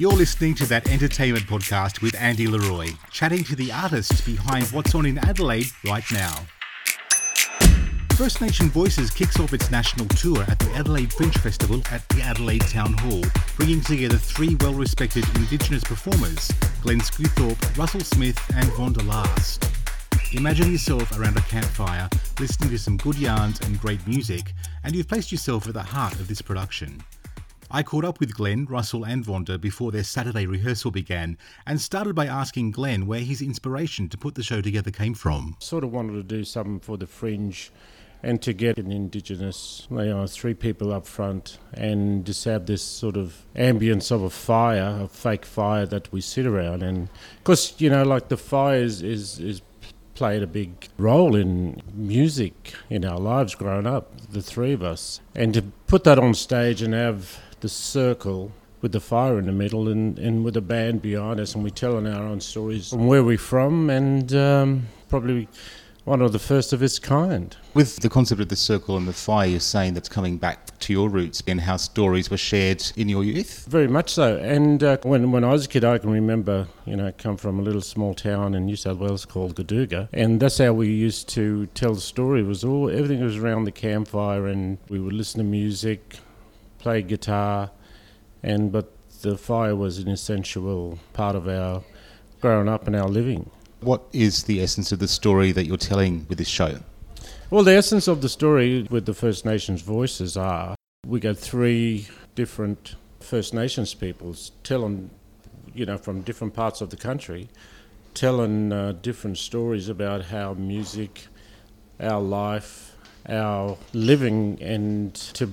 You're listening to that entertainment podcast with Andy Leroy, chatting to the artists behind what's on in Adelaide right now. First Nation Voices kicks off its national tour at the Adelaide Fringe Festival at the Adelaide Town Hall, bringing together three well respected Indigenous performers Glenn Skuthorpe, Russell Smith, and Vonda Last. Imagine yourself around a campfire, listening to some good yarns and great music, and you've placed yourself at the heart of this production. I caught up with Glenn, Russell, and Vonda before their Saturday rehearsal began and started by asking Glenn where his inspiration to put the show together came from. Sort of wanted to do something for the fringe and to get an indigenous, you know, three people up front and just have this sort of ambience of a fire, a fake fire that we sit around. And because, you know, like the fire is, is, is played a big role in music in our lives growing up, the three of us. And to put that on stage and have the circle with the fire in the middle and, and with a band behind us and we're telling our own stories from where we're from and um, probably one of the first of its kind. With the concept of the circle and the fire, you're saying that's coming back to your roots and how stories were shared in your youth? Very much so. And uh, when, when I was a kid, I can remember, you know, come from a little small town in New South Wales called Goodooga. And that's how we used to tell the story. It was all, everything was around the campfire and we would listen to music, play guitar, and but the fire was an essential part of our growing up and our living. What is the essence of the story that you're telling with this show? Well, the essence of the story with the First Nations voices are we got three different First Nations peoples telling, you know, from different parts of the country, telling uh, different stories about how music, our life, our living, and to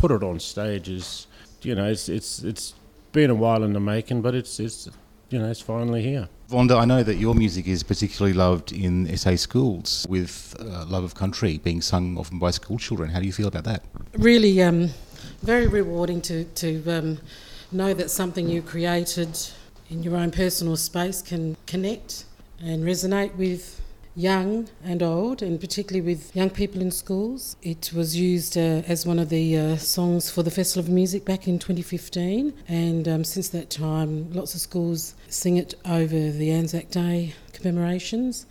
put it on stage is, you know, it's it's it's been a while in the making, but it's it's you know, it's finally here. Vonda, I know that your music is particularly loved in SA schools, with uh, Love of Country being sung often by school children. How do you feel about that? Really, um, very rewarding to, to um, know that something you created in your own personal space can connect and resonate with young and old, and particularly with young people in schools. It was used uh, as one of the uh, songs for the Festival of Music back in 2015, and um, since that time, lots of schools sing it over the Anzac Day commemorations.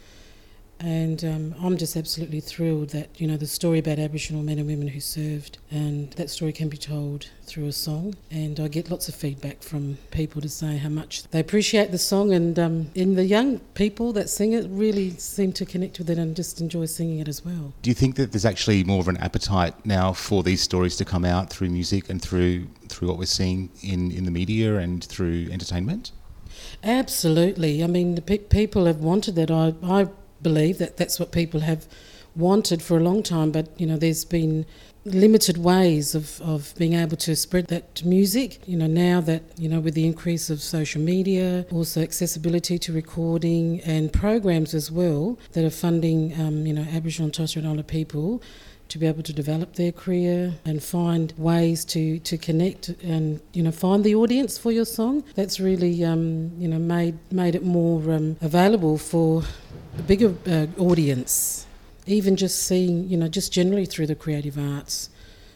And um, I'm just absolutely thrilled that, you know, the story about Aboriginal men and women who served, and that story can be told through a song. And I get lots of feedback from people to say how much they appreciate the song, and um, in the young people that sing it really seem to connect with it and just enjoy singing it as well. Do you think that there's actually more of an appetite now for these stories to come out through music and through through what we're seeing in, in the media and through entertainment? Absolutely. I mean, the pe- people have wanted that. I, I believe that that's what people have wanted for a long time, but you know, there's been limited ways of, of being able to spread that music. You know, now that, you know, with the increase of social media, also accessibility to recording and programs as well that are funding, um, you know, Aboriginal and Torres Strait Islander people to be able to develop their career and find ways to, to connect and you know find the audience for your song. That's really um, you know made made it more um, available for a bigger uh, audience. Even just seeing you know just generally through the creative arts,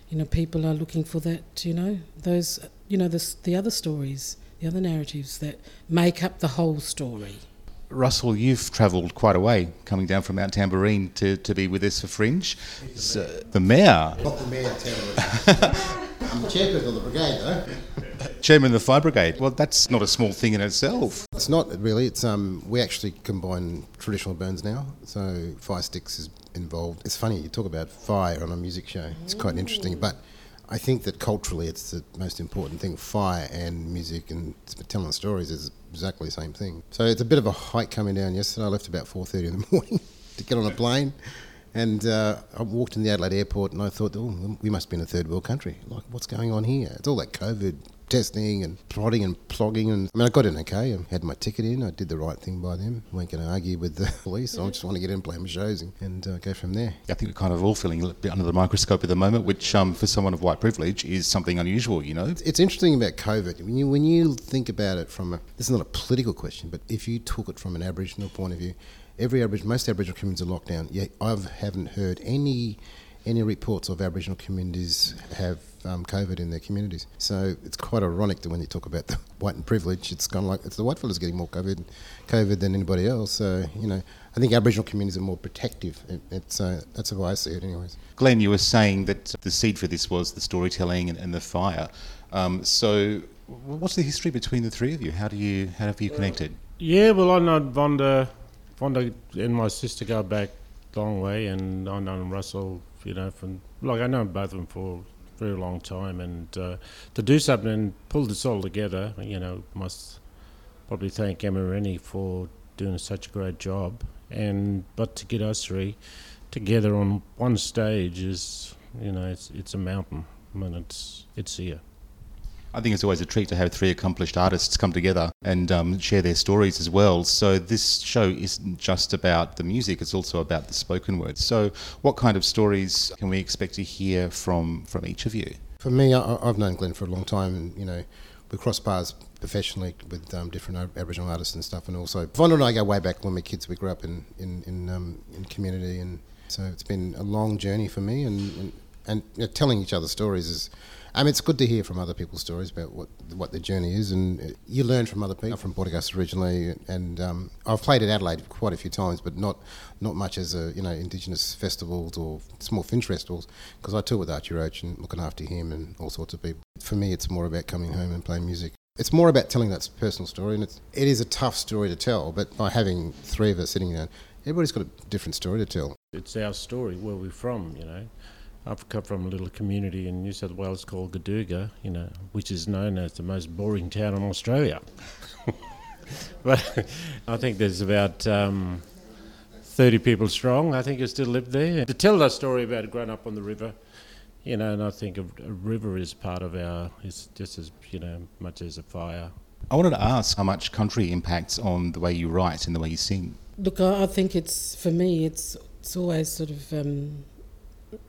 you know people are looking for that you know those you know the the other stories, the other narratives that make up the whole story. Russell, you've travelled quite a way coming down from Mount Tamborine to, to be with us for Fringe. So, the mayor. Not the mayor, Tamborine. I'm the chairman of the brigade, though. Chairman of the Fire Brigade. Well, that's not a small thing in itself. It's not really. It's um, we actually combine traditional burns now, so fire sticks is involved. It's funny you talk about fire on a music show. It's quite interesting, but I think that culturally it's the most important thing. Fire and music and telling stories is exactly the same thing. So it's a bit of a hike coming down yesterday. I left about 4.30 in the morning to get on a plane. And uh, I walked in the Adelaide airport and I thought, oh, we must be in a third world country. Like, what's going on here? It's all that COVID testing and prodding and plogging. And I mean, I got in okay. I had my ticket in. I did the right thing by them. I weren't going to argue with the police. I just want to get in, and play my shows, and, and uh, go from there. I think we're kind of all feeling a bit under the microscope at the moment, which um, for someone of white privilege is something unusual. You know, it's, it's interesting about COVID. When you when you think about it from a this is not a political question, but if you took it from an Aboriginal point of view, every Aboriginal, most Aboriginal communities are locked down. Yet I haven't heard any any reports of Aboriginal communities have um, COVID in their communities. So it's quite ironic that when you talk about the white and privilege, it's kind of like it's the white fellas getting more COVID, COVID than anybody else. So you know, I think Aboriginal communities are more protective. It, it's uh, that's how I see it, anyways. Glenn, you were saying that the seed for this was the storytelling and, and the fire. Um, so, what's the history between the three of you? How do you how have you connected? Yeah, well, I know Vonda, Vonda and my sister go back a long way, and I know Russell, you know, from like I know both of them for a very long time, and uh, to do something and pull this all together, you know, must probably thank Emma Rennie for doing such a great job, and but to get us three together on one stage is, you know, it's it's a mountain. I mean, it's it's here. I think it's always a treat to have three accomplished artists come together and um, share their stories as well. So this show isn't just about the music; it's also about the spoken word. So, what kind of stories can we expect to hear from from each of you? For me, I, I've known Glenn for a long time, and you know, we cross paths professionally with um, different Aboriginal artists and stuff, and also Vonda and I go way back when we were kids. We grew up in in in, um, in community, and so it's been a long journey for me, and and, and you know, telling each other stories is I mean, it's good to hear from other people's stories about what what their journey is, and you learn from other people. I'm from Port Augusta originally, and um, I've played in Adelaide quite a few times, but not not much as a you know Indigenous festivals or small fringe festivals, because I tour with Archie Roach and looking after him and all sorts of people. For me, it's more about coming home and playing music. It's more about telling that personal story, and it's it is a tough story to tell. But by having three of us sitting down, everybody's got a different story to tell. It's our story, where we're from, you know. I've come from a little community in New South Wales called Goodooga, you know, which is known as the most boring town in Australia. but I think there's about um, 30 people strong, I think, who still live there. To tell that story about growing up on the river, you know, and I think a, a river is part of our, it's just as, you know, much as a fire. I wanted to ask how much country impacts on the way you write and the way you sing. Look, I think it's, for me, it's, it's always sort of um,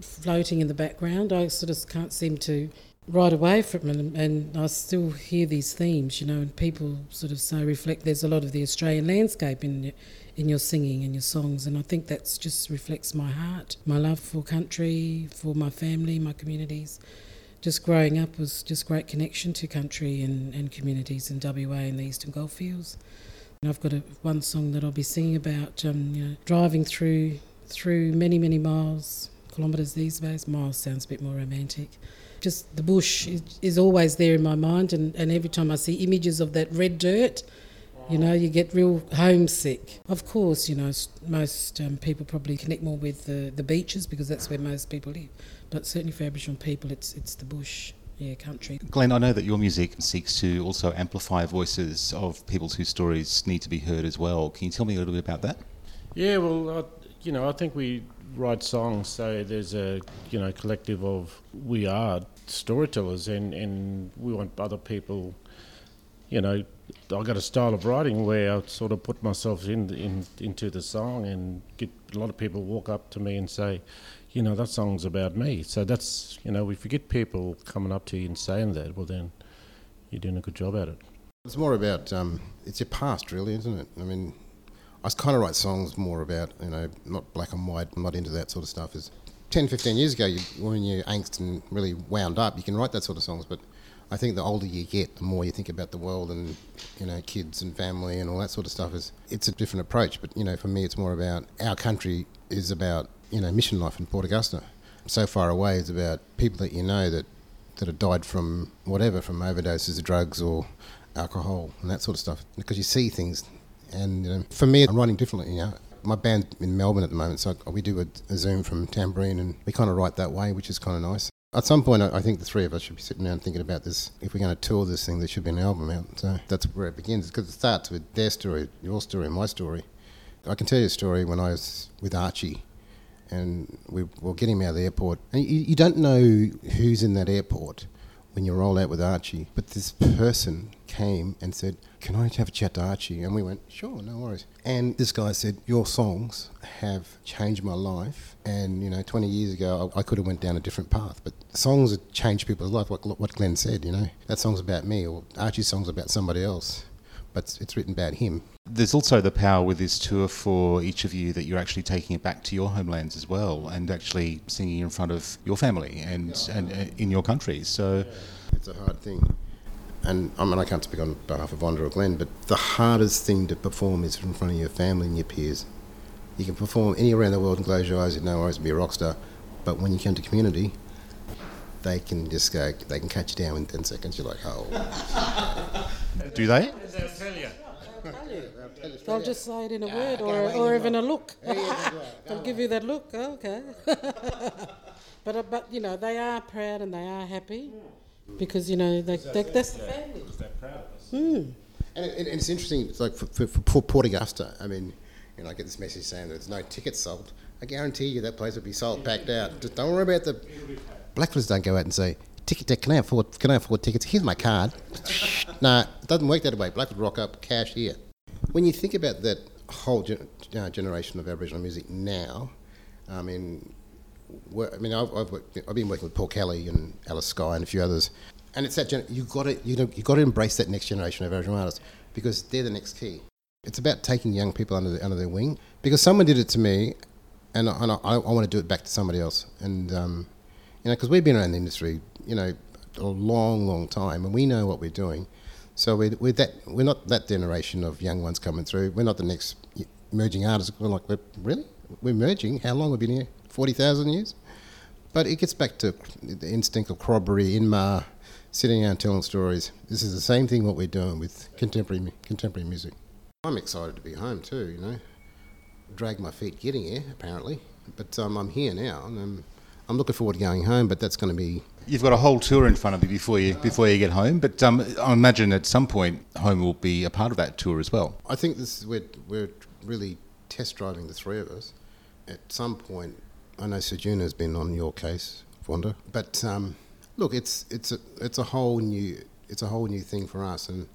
floating in the background. I sort of can't seem to write away from it, and, and I still hear these themes, you know, and people sort of say reflect. There's a lot of the Australian landscape in in your singing and your songs, and I think that just reflects my heart, my love for country, for my family, my communities. Just growing up was just great connection to country and, and communities in WA and the Eastern Goldfields. And I've got a, one song that I'll be singing about um, you know, driving through through many many miles kilometres these days. Miles sounds a bit more romantic. Just the bush is, is always there in my mind, and, and every time I see images of that red dirt, you know, you get real homesick. Of course, you know, most um, people probably connect more with the, the beaches because that's where most people live. But certainly for Aboriginal people, it's it's the bush. Yeah, country. Glenn, I know that your music seeks to also amplify voices of people whose stories need to be heard as well. Can you tell me a little bit about that? Yeah, well, I, you know, I think we write songs so there's a you know collective of we are storytellers and and we want other people you know I got a style of writing where I sort of put myself in, in into the song and get a lot of people walk up to me and say you know that song's about me. So that's you know if you get people coming up to you and saying that well then you're doing a good job at it. It's more about um, it's your past really isn't it? I mean I kind of write songs more about, you know, not black and white, I'm not into that sort of stuff. Is 10, 15 years ago, you, when you're angst and really wound up, you can write that sort of songs. But I think the older you get, the more you think about the world and, you know, kids and family and all that sort of stuff. Is It's a different approach. But, you know, for me, it's more about our country is about, you know, mission life in Port Augusta. So far away, it's about people that you know that, that have died from whatever, from overdoses of drugs or alcohol and that sort of stuff. Because you see things and you know, for me, I'm writing differently. You know, my band in Melbourne at the moment, so we do a, a Zoom from Tamborine, and we kind of write that way, which is kind of nice. At some point, I think the three of us should be sitting down thinking about this. If we're going to tour this thing, there should be an album out. So that's where it begins, because it starts with their story, your story, my story. I can tell you a story when I was with Archie, and we were getting him out of the airport. And you, you don't know who's in that airport when you roll out with Archie, but this person came and said, Can I have a chat to Archie? And we went, Sure, no worries. And this guy said, Your songs have changed my life. And, you know, 20 years ago, I, I could have went down a different path. But songs have changed people's life, what, what Glenn said, you know. That song's about me, or Archie's song's about somebody else. but it's, written about him. There's also the power with this tour for each of you that you're actually taking it back to your homelands as well, and actually singing in front of your family and and uh, in your countries. So it's a hard thing. And I mean, I can't speak on behalf of Vonda or Glenn, but the hardest thing to perform is in front of your family and your peers. You can perform anywhere around the world and close your eyes, and no worries, and be a rock star. But when you come to community, they can just go, they can catch you down in 10 seconds. You're like, oh. Do they? They'll tell you. They'll just say it in a word or, or even a look. They'll give you that look. Oh, okay. but, uh, but, you know, they are proud and they are happy because, you know, they, they, that's the family. Because they're proud of us. Mm. And, and, it's interesting, it's like for, for, for Port Augusta, I mean, you know, I get this message saying there's no tickets sold. I guarantee you that place would be sold, packed out. Just don't worry about the Blackfooters don't go out and say, ticket, can I afford, can I afford tickets? Here's my card. nah, it doesn't work that way. Blackfoot rock up, cash here. When you think about that whole gen- uh, generation of Aboriginal music now, I mean, I mean, I've, I've, worked, I've, been working with Paul Kelly and Alice Skye and a few others, and it's that gen- you got to you know you got to embrace that next generation of Aboriginal artists because they're the next key. It's about taking young people under the, under their wing because someone did it to me, and I, and I, I want to do it back to somebody else. And um, you know, because we've been around the industry, you know, a long, long time, and we know what we're doing. So we're, we're that we're not that generation of young ones coming through. We're not the next emerging artists. We're like, we're, really, we're merging. How long have we've been here? Forty thousand years. But it gets back to the instinct of corroboree, inma, sitting around telling stories. This is the same thing what we're doing with contemporary contemporary music. I'm excited to be home too. You know, drag my feet getting here apparently, but um, I'm here now, and I'm, I'm looking forward to going home. But that's going to be. You've got a whole tour in front of you before you before you get home, but um, I imagine at some point home will be a part of that tour as well. I think this we're we're really test driving the three of us. At some point, I know has been on your case, Vonda, but um, look, it's it's a it's a whole new it's a whole new thing for us, and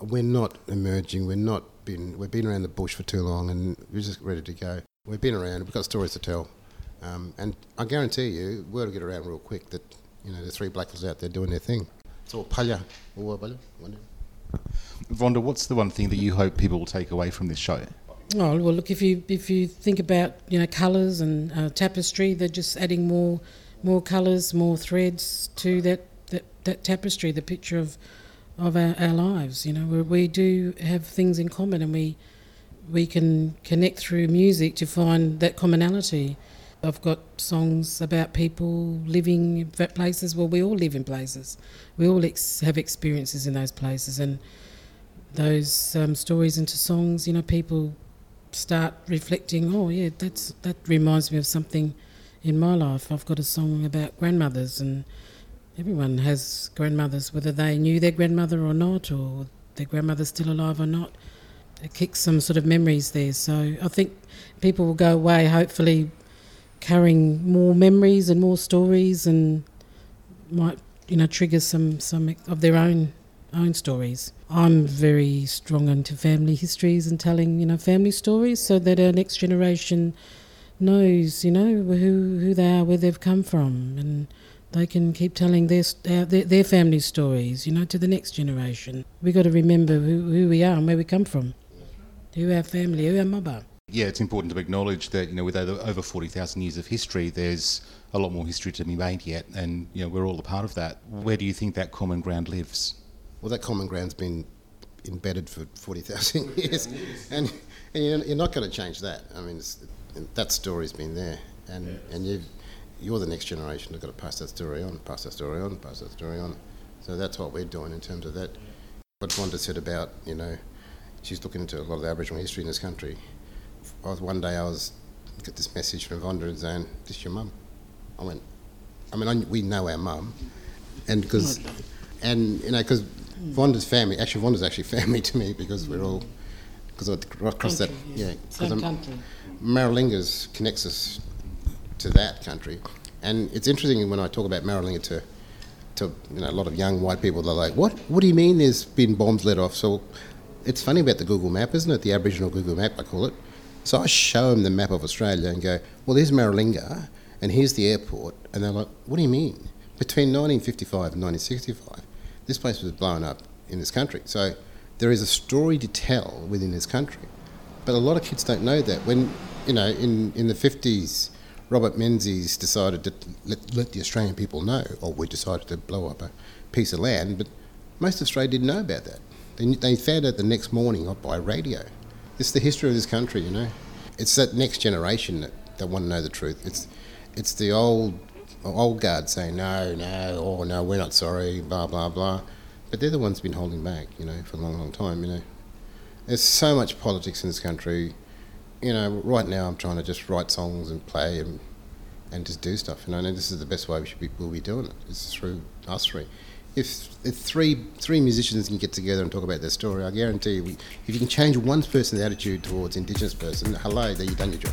we're not emerging. We're not been we've been around the bush for too long, and we're just ready to go. We've been around. We've got stories to tell, um, and I guarantee you, word will get around real quick that you know the three blackfellas out there doing their thing. All palya, palya. Vonda, what's the one thing that you hope people will take away from this show? Oh well, look if you if you think about you know colours and uh, tapestry, they're just adding more more colours, more threads to that, that, that tapestry, the picture of of our, our lives. You know, where we do have things in common, and we we can connect through music to find that commonality. I've got songs about people living in places. Well, we all live in places. We all ex- have experiences in those places, and those um, stories into songs. You know, people start reflecting. Oh, yeah, that's that reminds me of something in my life. I've got a song about grandmothers, and everyone has grandmothers, whether they knew their grandmother or not, or their grandmother's still alive or not. It kicks some sort of memories there. So I think people will go away, hopefully, carrying more memories and more stories, and might you know trigger some some of their own own stories. I'm very strong into family histories and telling you know family stories, so that our next generation knows, you know, who who they are, where they've come from, and they can keep telling their their, their family stories, you know, to the next generation. We've got to remember who, who we are and where we come from, who our family, who our mother. Yeah, it's important to acknowledge that you know with over forty thousand years of history, there's a lot more history to be made yet, and you know we're all a part of that. Where do you think that common ground lives? Well, that common ground's been embedded for forty thousand years, and, and you're not going to change that. I mean, that story's been there, and yeah. and you you're the next generation who've got to pass that story on, pass that story on, pass that story on. So that's what we're doing in terms of that. What Vonda said about you know, she's looking into a lot of the Aboriginal history in this country. I was one day I was got this message from Vonda saying, "This your mum?" I went, I mean, I, we know our mum, and because, and you know, because Vonda's family, actually Vonda's actually family to me because we're all because across country, that, yeah, because country. Maralinga's connects us to that country, and it's interesting when I talk about Maralinga to to you know, a lot of young white people. They're like, "What? What do you mean? There's been bombs let off?" So it's funny about the Google Map, isn't it? The Aboriginal Google Map, I call it. So I show them the map of Australia and go, "Well, there's Maralinga, and here's the airport," and they're like, "What do you mean?" Between 1955 and 1965, this place was blown up in this country. So there is a story to tell within this country. But a lot of kids don't know that. When, you know, in, in the 50s, Robert Menzies decided to let, let the Australian people know, or we decided to blow up a piece of land, but most of Australia didn't know about that. They, they found out the next morning by radio. It's the history of this country, you know. It's that next generation that, that want to know the truth. It's, it's the old old guard saying no, no, oh no, we're not sorry, blah blah blah. But they're the ones been holding back, you know, for a long, long time. You know, there's so much politics in this country. You know, right now I'm trying to just write songs and play and and just do stuff. You know, and this is the best way we should be, we'll be doing it. It's through us three. If, if three three musicians can get together and talk about their story, I guarantee you, if you can change one person's attitude towards Indigenous person, hello, then you've done your job.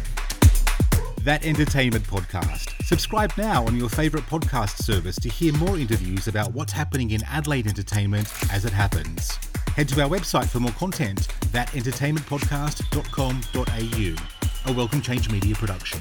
That Entertainment Podcast. Subscribe now on your favourite podcast service to hear more interviews about what's happening in Adelaide entertainment as it happens. Head to our website for more content, thatentertainmentpodcast.com.au, a Welcome Change Media production.